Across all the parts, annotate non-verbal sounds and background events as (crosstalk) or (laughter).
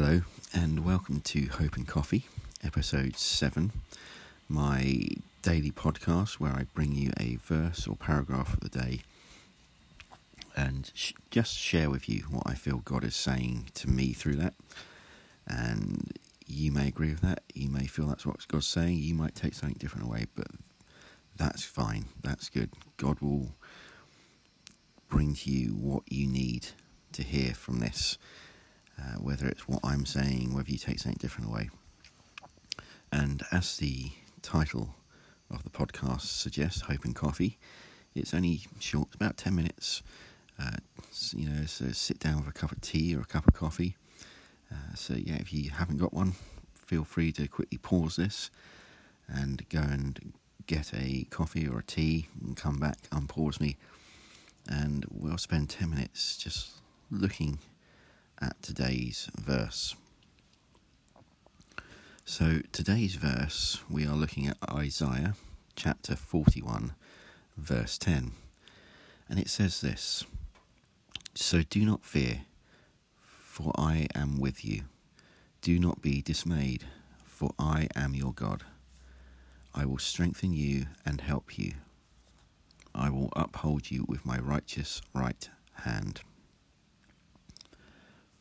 Hello, and welcome to Hope and Coffee, episode 7, my daily podcast where I bring you a verse or paragraph of the day and sh- just share with you what I feel God is saying to me through that. And you may agree with that, you may feel that's what God's saying, you might take something different away, but that's fine, that's good. God will bring to you what you need to hear from this uh, whether it's what I'm saying, whether you take something different away. And as the title of the podcast suggests, Hope and Coffee, it's only short, about 10 minutes. Uh, you know, so sit down with a cup of tea or a cup of coffee. Uh, so, yeah, if you haven't got one, feel free to quickly pause this and go and get a coffee or a tea and come back, unpause me, and we'll spend 10 minutes just looking at today's verse. So, today's verse, we are looking at Isaiah chapter 41, verse 10. And it says this So do not fear, for I am with you. Do not be dismayed, for I am your God. I will strengthen you and help you. I will uphold you with my righteous right hand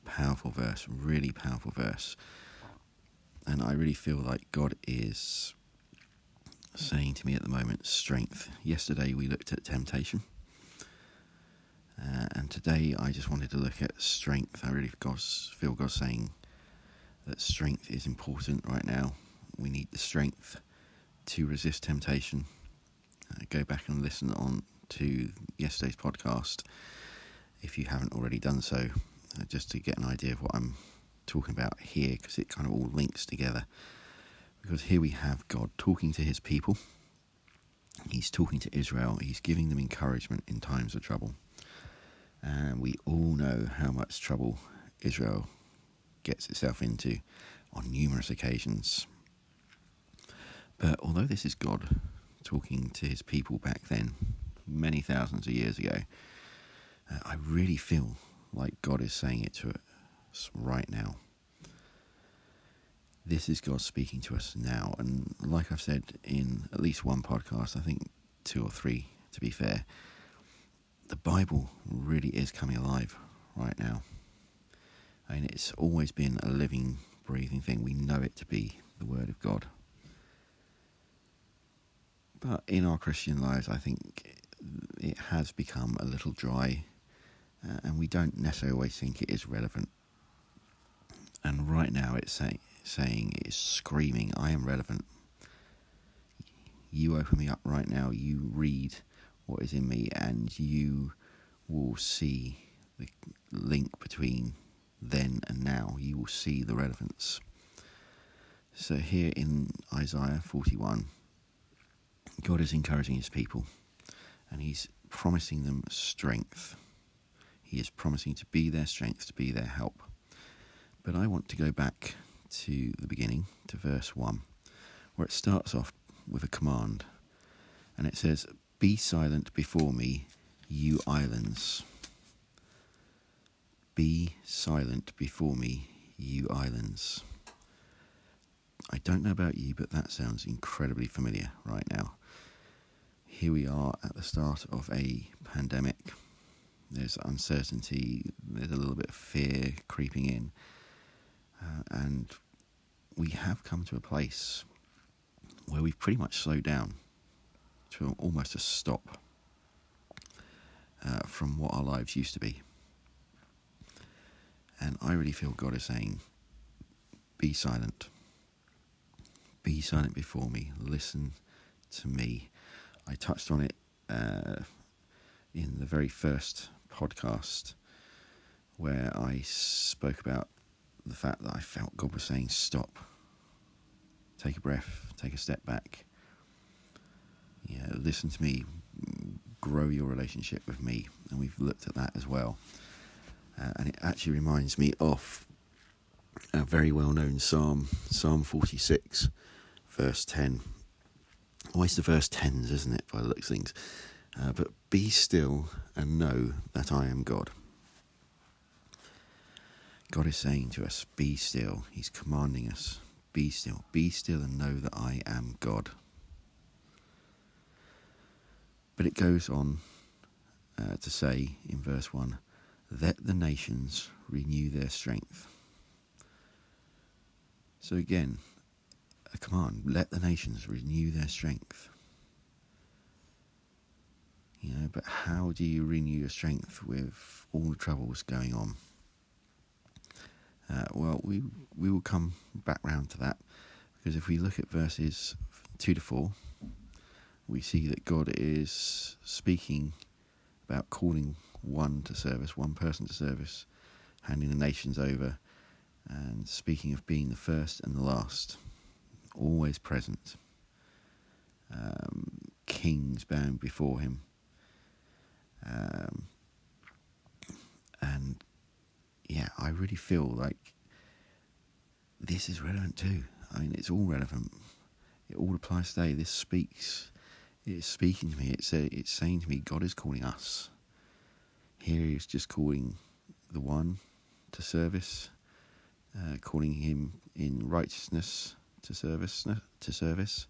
powerful verse, really powerful verse. And I really feel like God is saying to me at the moment, strength. Yesterday we looked at temptation. Uh, and today I just wanted to look at strength. I really feel God saying that strength is important right now. We need the strength to resist temptation. Uh, go back and listen on to yesterday's podcast if you haven't already done so uh, just to get an idea of what I'm talking about here, because it kind of all links together. Because here we have God talking to his people, he's talking to Israel, he's giving them encouragement in times of trouble. And we all know how much trouble Israel gets itself into on numerous occasions. But although this is God talking to his people back then, many thousands of years ago, uh, I really feel like God is saying it to us right now. This is God speaking to us now. And like I've said in at least one podcast, I think two or three to be fair, the Bible really is coming alive right now. Mean, it's always been a living, breathing thing. We know it to be the Word of God. But in our Christian lives, I think it has become a little dry uh, and we don't necessarily always think it is relevant. And right now it's say, saying, it's screaming, I am relevant. You open me up right now, you read what is in me, and you will see the link between then and now. You will see the relevance. So, here in Isaiah 41, God is encouraging his people and he's promising them strength. He is promising to be their strength, to be their help. But I want to go back to the beginning, to verse 1, where it starts off with a command. And it says, Be silent before me, you islands. Be silent before me, you islands. I don't know about you, but that sounds incredibly familiar right now. Here we are at the start of a pandemic there's uncertainty, there's a little bit of fear creeping in. Uh, and we have come to a place where we've pretty much slowed down to almost a stop uh, from what our lives used to be. And I really feel God is saying, be silent. Be silent before me. Listen to me. I touched on it uh, in the very first podcast where I spoke about the fact that I felt God was saying, stop, take a breath, take a step back. Yeah, listen to me, grow your relationship with me. And we've looked at that as well. Uh, and it actually reminds me of a very well known psalm, Psalm 46, verse 10. Always the verse 10s, isn't it, by the looks of things? Uh, but be still and know that I am God. God is saying to us, Be still. He's commanding us, Be still. Be still and know that I am God. But it goes on uh, to say in verse 1 Let the nations renew their strength. So again, a command let the nations renew their strength. You know, but how do you renew your strength with all the troubles going on? Uh, well, we we will come back round to that because if we look at verses two to four, we see that God is speaking about calling one to service, one person to service, handing the nations over, and speaking of being the first and the last, always present. Um, kings bowing before him. Um, and yeah, I really feel like this is relevant too. I mean, it's all relevant. It all applies today. This speaks. It's speaking to me. It's a, it's saying to me, God is calling us. Here He is just calling the one to service, uh, calling him in righteousness to service to service.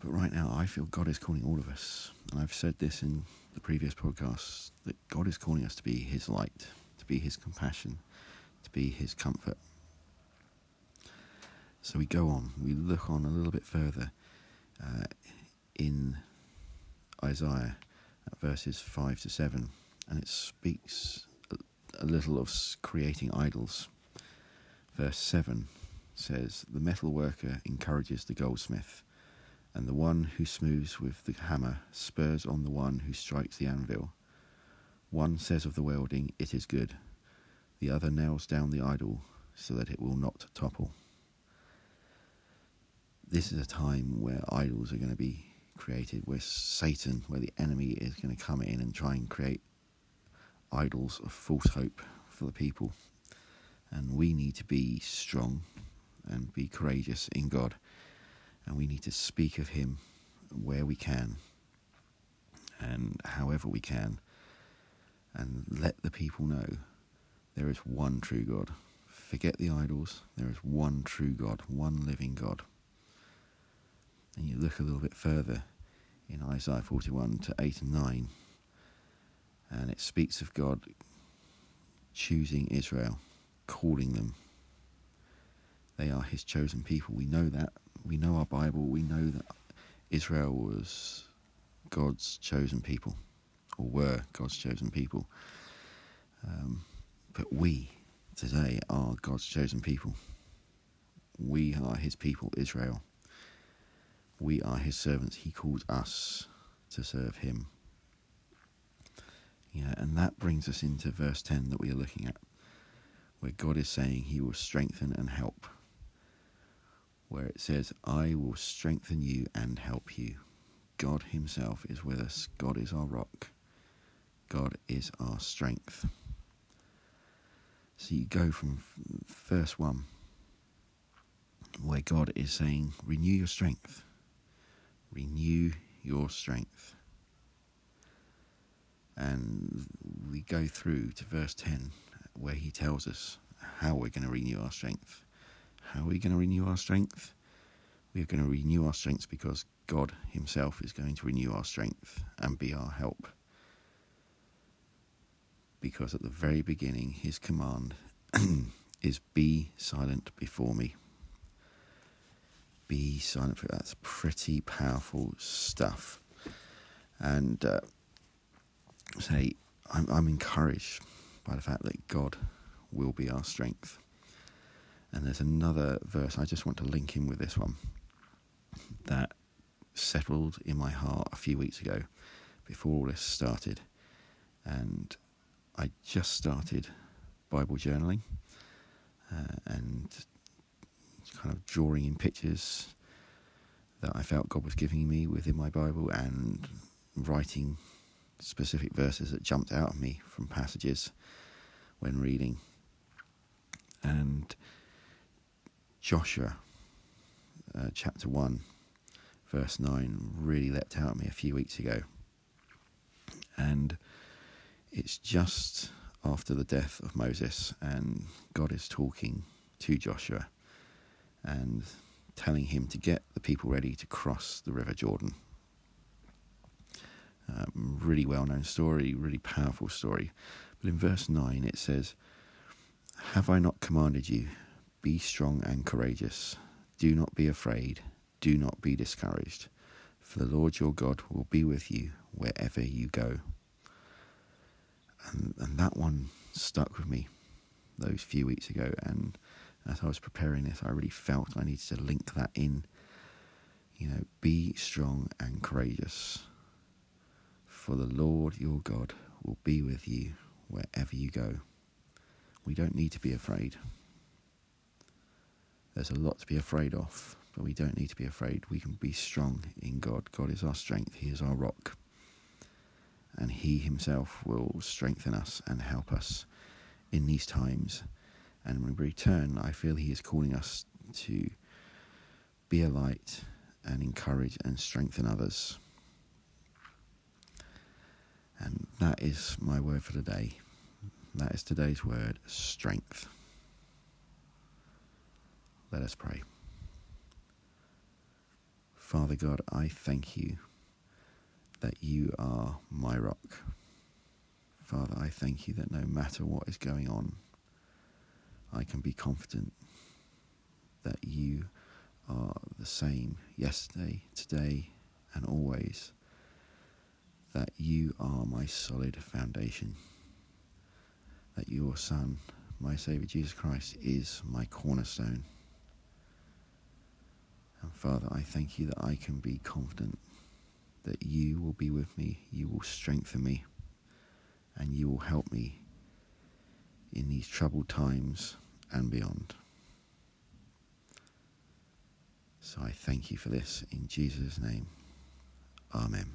But right now, I feel God is calling all of us, and I've said this in the previous podcasts that God is calling us to be His light, to be His compassion, to be His comfort. So we go on, we look on a little bit further uh, in Isaiah at verses 5 to 7, and it speaks a little of creating idols. Verse 7 says, The metal worker encourages the goldsmith, and the one who smooths with the hammer spurs on the one who strikes the anvil. One says of the welding, It is good. The other nails down the idol so that it will not topple. This is a time where idols are going to be created, where Satan, where the enemy is going to come in and try and create idols of false hope for the people. And we need to be strong and be courageous in God. And we need to speak of Him where we can and however we can. And let the people know there is one true God. Forget the idols. There is one true God, one living God. And you look a little bit further in Isaiah 41 to 8 and 9 and it speaks of God choosing Israel, calling them. They are his chosen people. We know that. We know our Bible. We know that Israel was God's chosen people, or were God's chosen people. Um, but we today are God's chosen people. We are his people, Israel. We are his servants. He calls us to serve him. Yeah, and that brings us into verse 10 that we are looking at, where God is saying he will strengthen and help. Where it says, I will strengthen you and help you. God himself is with us. God is our rock. God is our strength. So you go from verse 1, where God is saying, Renew your strength. Renew your strength. And we go through to verse 10, where he tells us how we're going to renew our strength. How are we going to renew our strength? We are going to renew our strength because God Himself is going to renew our strength and be our help. Because at the very beginning, His command (clears throat) is be silent before me. Be silent. That's pretty powerful stuff. And uh, say, I'm, I'm encouraged by the fact that God will be our strength. And there's another verse, I just want to link in with this one, that settled in my heart a few weeks ago before all this started. And I just started Bible journaling uh, and kind of drawing in pictures that I felt God was giving me within my Bible and writing specific verses that jumped out at me from passages when reading. And Joshua, uh, chapter 1, verse 9, really leapt out at me a few weeks ago. And it's just after the death of Moses, and God is talking to Joshua and telling him to get the people ready to cross the River Jordan. Um, really well known story, really powerful story. But in verse 9 it says, Have I not commanded you? Be strong and courageous. Do not be afraid. Do not be discouraged. For the Lord your God will be with you wherever you go. And, and that one stuck with me those few weeks ago. And as I was preparing this, I really felt I needed to link that in. You know, be strong and courageous. For the Lord your God will be with you wherever you go. We don't need to be afraid. There's a lot to be afraid of, but we don't need to be afraid. We can be strong in God. God is our strength, He is our rock. And He Himself will strengthen us and help us in these times. And when we return, I feel He is calling us to be a light and encourage and strengthen others. And that is my word for today. That is today's word strength. Let us pray. Father God, I thank you that you are my rock. Father, I thank you that no matter what is going on, I can be confident that you are the same yesterday, today, and always that you are my solid foundation, that your Son, my Saviour Jesus Christ, is my cornerstone. Father, I thank you that I can be confident that you will be with me, you will strengthen me, and you will help me in these troubled times and beyond. So I thank you for this in Jesus' name. Amen.